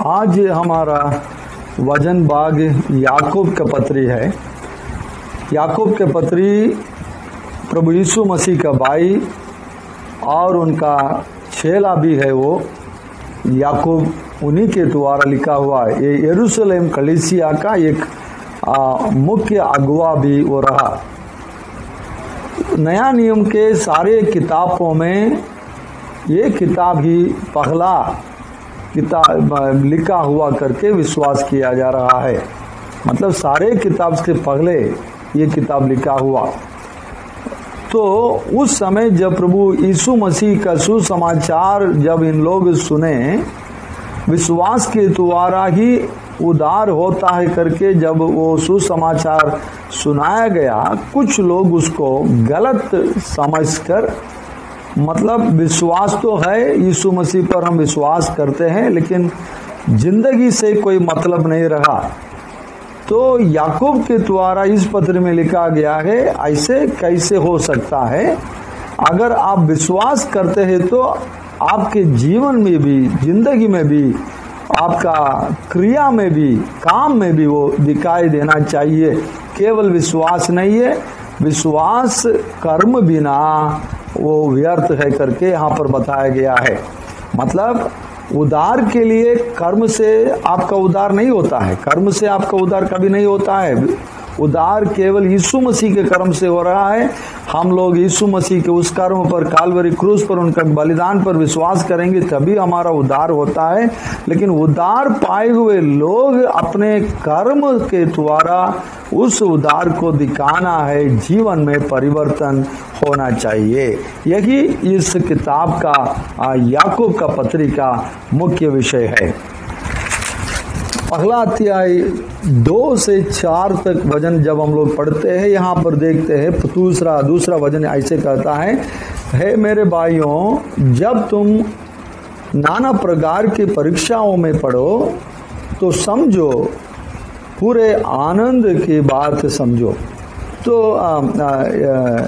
आज हमारा वज़न बाग याकूब का पत्री है। याकूब के पत्री प्रभु यीशु मसीह का भाई और उनका छेला भी है वो। याकूब उन्हीं के द्वारा लिखा हुआ है। ये यरूशलेम कलीसिया का एक मुख्य अगुवा भी वो रहा। नया नियम के सारे किताबों में ये किताब ही पहला किताब लिखा हुआ करके विश्वास किया जा रहा है। मतलब सारे किताब से पहले ये किताब लिखा हुआ। तो उस समय जब प्रभु यीशु मसीह का सुसमाचार जब इन लोग सुने, विश्वास के द्वारा ही उदार होता है करके जब वो सुसमाचार सुनाया गया, कुछ लोग उसको गलत समझकर मतलब विश्वास तो है, यीशु मसीह पर हम विश्वास करते हैं, लेकिन ज़िंदगी से कोई मतलब नहीं रहा। तो याकूब के द्वारा इस पत्र में लिखा गया है, ऐसे कैसे हो सकता है? अगर आप विश्वास करते हैं तो आपके जीवन में भी, ज़िंदगी में भी, आपका क्रिया में भी, काम में भी वो दिखाई देना चाहिए। केवल विश्वास नहीं है, विश्वास कर्म बिना वो व्यर्थ है करके यहाँ पर बताया गया है। मतलब उदार के लिए कर्म से आपका उदार नहीं होता है। कर्म से आपका उदार कभी नहीं होता है। उदार केवल यीशु मसीह के कर्म से हो रहा है। हम लोग यीशु मसीह के उस कर्म पर, कालवरी क्रूस पर, उनका बलिदान पर विश्वास करेंगे, तभी हमारा उद्धार होता है। लेकिन उद्धार पाए हुए लोग अपने कर्म के द्वारा उस उद्धार को दिखाना है। जीवन में परिवर्तन होना चाहिए। यही इस किताब का, याकूब का पत्रिका मुख्य विषय है। पहला अध्याय दो से चार तक वज़न जब हम लोग पढ़ते हैं यहाँ पर देखते हैं दूसरा दूसरा वज़न ऐसे कहता है हे मेरे भाइयों जब तुम नाना प्रकार की परीक्षाओं में पढ़ो तो समझो पूरे आनंद की बात समझो। तो आ, आ, आ,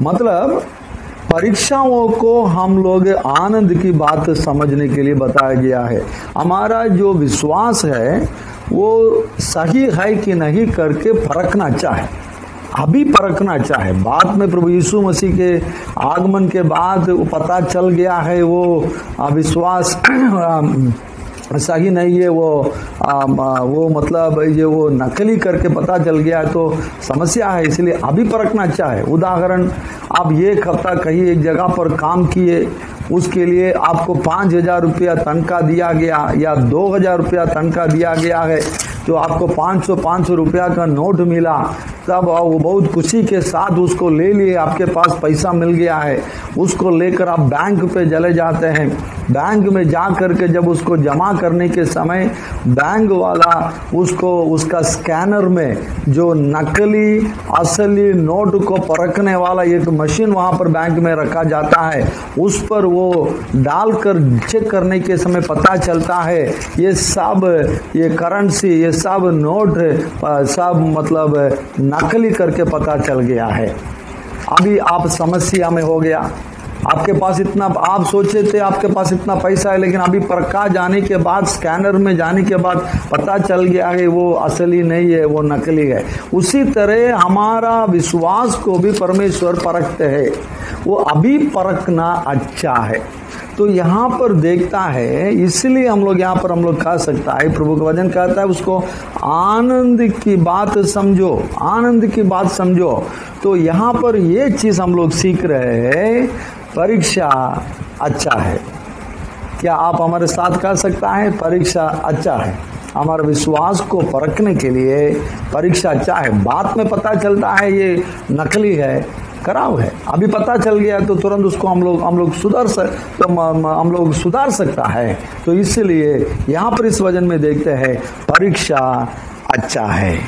मतलब परीक्षाओं को हम लोग आनंद की बात समझने के लिए बताया गया है। हमारा जो विश्वास है, वो सही है कि नहीं करके परखना चाहे। अभी परखना चाहे। बाद में प्रभु यीशु मसीह के आगमन के बाद वो पता चल गया है, वो विश्वास सही नहीं है वो आ, वो मतलब ये वो नकली करके पता चल गया तो समस्या है इसलिए अभी परखना चाहे। उदाहरण आप एक हफ़्ता कहीं एक जगह पर काम किए उसके लिए आपको पाँच हज़ार रुपया तनख्वाह दिया गया या दो हज़ार रुपया तनख्वाह दिया गया है तो आपको पाँच सौ पाँच सौ रुपया का नोट मिला तब वो बहुत खुशी के साथ उसको ले लिए आपके पास पैसा मिल गया है उसको लेकर आप बैंक पे चले जाते हैं। बैंक में जा करके जब उसको जमा करने के समय बैंक वाला उसको, उसका स्कैनर में जो नकली, असली नोट को परखने वाला एक मशीन वहाँ पर बैंक में रखा जाता है, उस पर वो डालकर चेक करने के समय पता चलता है, ये सब, ये करेंसी, ये सब नोट सब मतलब नकली करके पता चल गया है। अभी आप समस्या में हो गया। आपके पास इतना, आप सोचे थे आपके पास इतना पैसा है, लेकिन अभी परका जाने के बाद, स्कैनर में जाने के बाद पता चल गया है वो असली नहीं है, वो नकली है। उसी तरह हमारा विश्वास को भी परमेश्वर परखते हैं। वो अभी परखना अच्छा है। तो यहाँ पर देखता है, इसलिए हम लोग यहाँ पर हम लोग कह सकता है, प्रभु का वचन कहता है उसको, आनंद की बात समझो, आनंद की बात समझो। तो यहाँ पर ये चीज़ हम लोग सीख रहे हैं परीक्षा अच्छा है। क्या आप हमारे साथ कह सकता है? परीक्षा अच्छा है। हमारे विश्वास को परखने के लिए परीक्षा अच्छा है। बाद में पता चलता है ये नकली है, खराब है। अभी पता चल गया तो तुरंत उसको हम लोग हम लोग सुधार सक तो हम लोग सुधार सकता है। तो इसलिए यहाँ पर इस वज़न में देखते हैं, परीक्षा अच्छा है।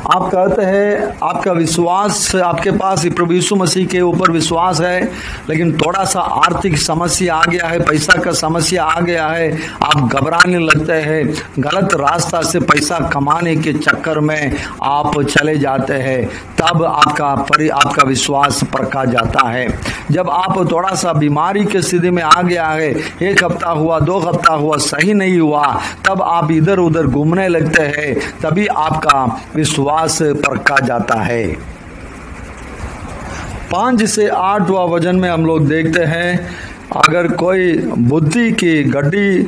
आप कहते हैं, आपका विश्वास, आपके पास प्रभु यीशु मसीह के ऊपर विश्वास है, लेकिन थोड़ा सा आर्थिक समस्या आ गया है, पैसा का समस्या आ गया है, आप घबराने लगते हैं। गलत रास्ता से पैसा कमाने के चक्कर में आप चले जाते हैं, तब आपका परि, आपका विश्वास परखा जाता है। जब आप थोड़ा सा बीमारी के स्थिति में आ गया है, एक हफ़्ता हुआ, दो हफ़्ता हुआ, सही नहीं हुआ, तब आप इधर उधर घूमने लगते हैं, तभी आपका विश्वास परखा जाता है। पाँच से आठवा वज़न में हम लोग देखते हैं, अगर कोई बुद्धि की गड्डी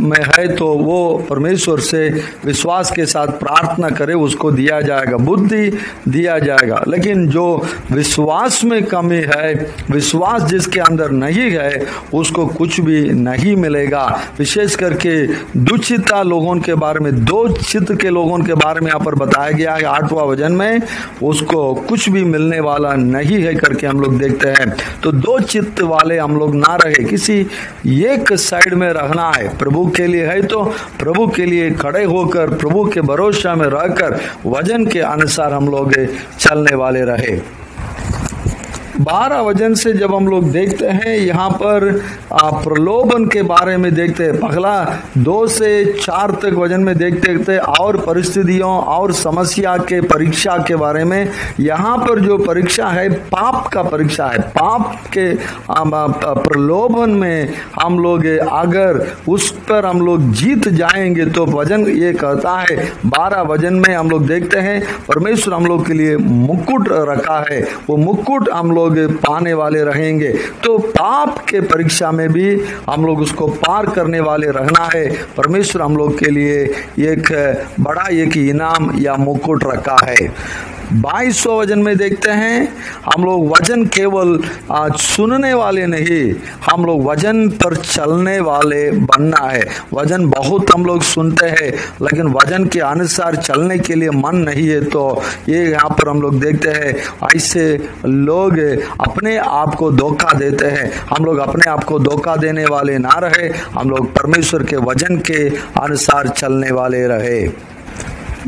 में है तो वो परमेश्वर से विश्वास के साथ प्रार्थना करे, उसको दिया जाएगा। बुद्धि दिया जाएगा। लेकिन जो विश्वास में कमी है, विश्वास जिसके अंदर नहीं है, उसको कुछ भी नहीं मिलेगा। विशेष करके दुचिता लोगों के बारे में, दो चित्त के लोगों के बारे में यहाँ पर बताया गया है, आठवां वज़न में, उसको कुछ भी मिलने वाला नहीं है करके हम लोग देखते हैं। तो दो चित्त वाले हम लोग ना रहे। किसी एक साइड में रहना है प्रभु के लिए है तो प्रभु के लिए खड़े होकर प्रभु के भरोसा में रहकर वज़न के अनुसार हम लोग चलने वाले रहे। बारह वज़न से जब हम लोग देखते हैं, यहाँ पर प्रलोभन के बारे में देखते हैं। पगला दो से चार तक वज़न में देखते देखते और परिस्थितियों और समस्या के परीक्षा के बारे में, यहाँ पर जो परीक्षा है, पाप का परीक्षा है। पाप के प्रलोभन में हम लोग अगर उस पर हम लोग जीत जाएँगे तो वज़न ये कहता है, बारह वज़न में हम लोग देखते हैं, परमेश्वर हम लोग के लिए मुकुट रखा है। वो मुकुट हम लोग लोग पाने वाले रहेंगे। तो पाप के परीक्षा में भी हम लोग उसको पार करने वाले रहना है। परमेश्वर हम लोग के लिए एक बड़ा एक इनाम या मुकुट रखा है। बाईस वज़न में देखते हैं। हम लोग वज़न केवल आज सुनने वाले नहीं, हम लोग वज़न पर चलने वाले बनना है। वज़न बहुत हम लोग सुनते हैं, लेकिन वज़न के अनुसार चलने के लिए मन नहीं है। तो ये यहाँ पर हम लोग देखते हैं, ऐसे लोग अपने आप को धोखा देते हैं। हम लोग अपने आप को धोखा देने वाले ना रहे, हम लोग परमेश्वर के वज़न के अनुसार चलने वाले रहे।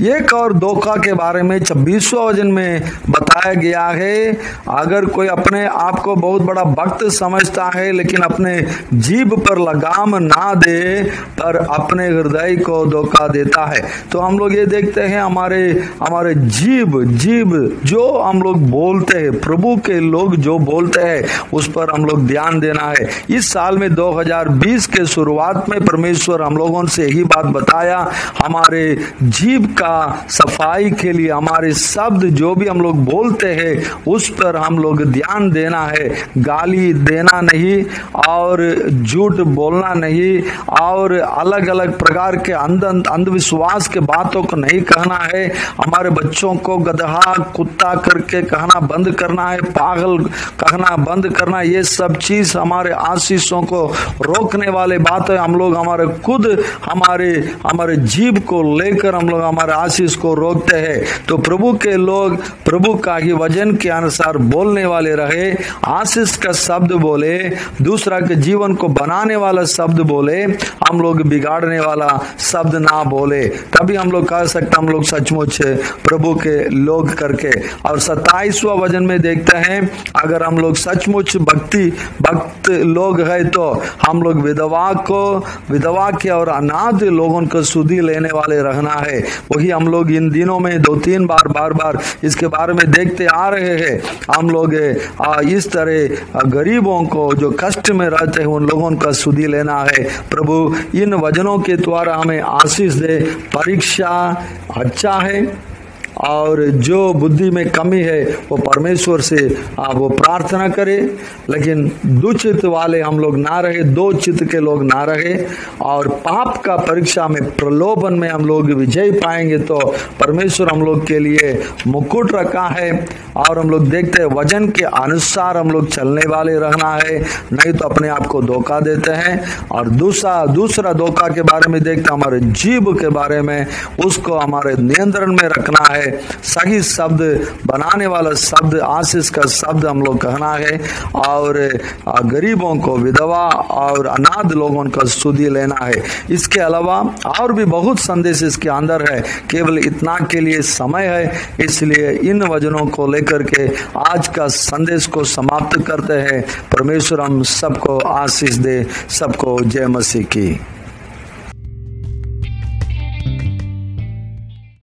एक और धोखा के बारे में छब्बीसवा वज़न में बताया गया है। अगर कोई अपने आप को बहुत बड़ा भक्त समझता है, लेकिन अपने जीभ पर लगाम ना दे, पर अपने हृदय को धोखा देता है। तो हम लोग ये देखते हैं, हमारे हमारे जीभ जीभ जो हम लोग बोलते हैं, प्रभु के लोग जो बोलते हैं, उस पर हम लोग ध्यान देना है। इस साल में 2020 के शुरुआत में परमेश्वर हम लोगों से यही बात बताया, हमारे जीभ का का सफ़ाई के लिए हमारे शब्द जो भी हम लोग बोलते हैं, उस पर हम लोग ध्यान देना है। गाली देना नहीं और झूठ बोलना नहीं और अलग अलग प्रकार के अंध, अंधविश्वास के बातों को नहीं कहना है। हमारे बच्चों को गधा, कुत्ता करके कहना बंद करना है, पागल कहना बंद करना, ये सब चीज़ हमारे आशीषों को रोकने वाले बात है हम लोग हमारे खुद, हमारे हमारे जीव को लेकर हम लोग हमारे आशीष को रोकते हैं। तो प्रभु के लोग, प्रभु का ही वज़न के अनुसार बोलने वाले रहे, आशीष का शब्द बोले, दूसरा के जीवन को बनाने वाला शब्द बोले, हम लोग बिगाड़ने वाला शब्द ना बोले। तभी हम लोग कह सकते हम लोग सचमुच प्रभु के लोग करके। और सताइसवा वज़न में देखते हैं, अगर हम लोग सचमुच भक्ति, भक्त लोग है तो हम लोग विधवा को, विधवा के और अनाथ लोगों को सुधी लेने वाले रहना है। वही हम लोग इन दिनों में दो तीन बार बार बार इसके बारे में देखते आ रहे हैं। हम लोग इस तरह गरीबों को जो कष्ट में रहते हैं, उन लोगों का सुधी लेना है। प्रभु, इन वजनों के द्वारा हमें आशीष दे। परीक्षा अच्छा है। और जो बुद्धि में कमी है, वो परमेश्वर से आप वो प्रार्थना करे। लेकिन दुचित वाले हम लोग ना रहे, दो चित्त के लोग ना रहे। और पाप का परीक्षा में, प्रलोभन में हम लोग विजय पाएँगे तो परमेश्वर हम लोग के लिए मुकुट रखा है। और हम लोग देखते हैं, वज़न के अनुसार हम लोग चलने वाले रहना है। नहीं तो अपने आप को धोखा देते हैं। और दूसरा दूसरा धोखा के बारे में देखते हमारे जीव के बारे में, उसको हमारे नियंत्रण में रखना है सही शब्द, बनाने वाला शब्द, आशीष का शब्द हम लोग कहना है। और गरीबों को विधवा और अनाथ लोगों का सुधी लेना है। इसके अलावा और भी बहुत संदेश इसके अंदर है। केवल इतना के लिए समय है, इसलिए इन वजनों को लेकर के आज का संदेश को समाप्त करते हैं। परमेश्वर हम सबको आशीष दे, सबको जय मसीह की।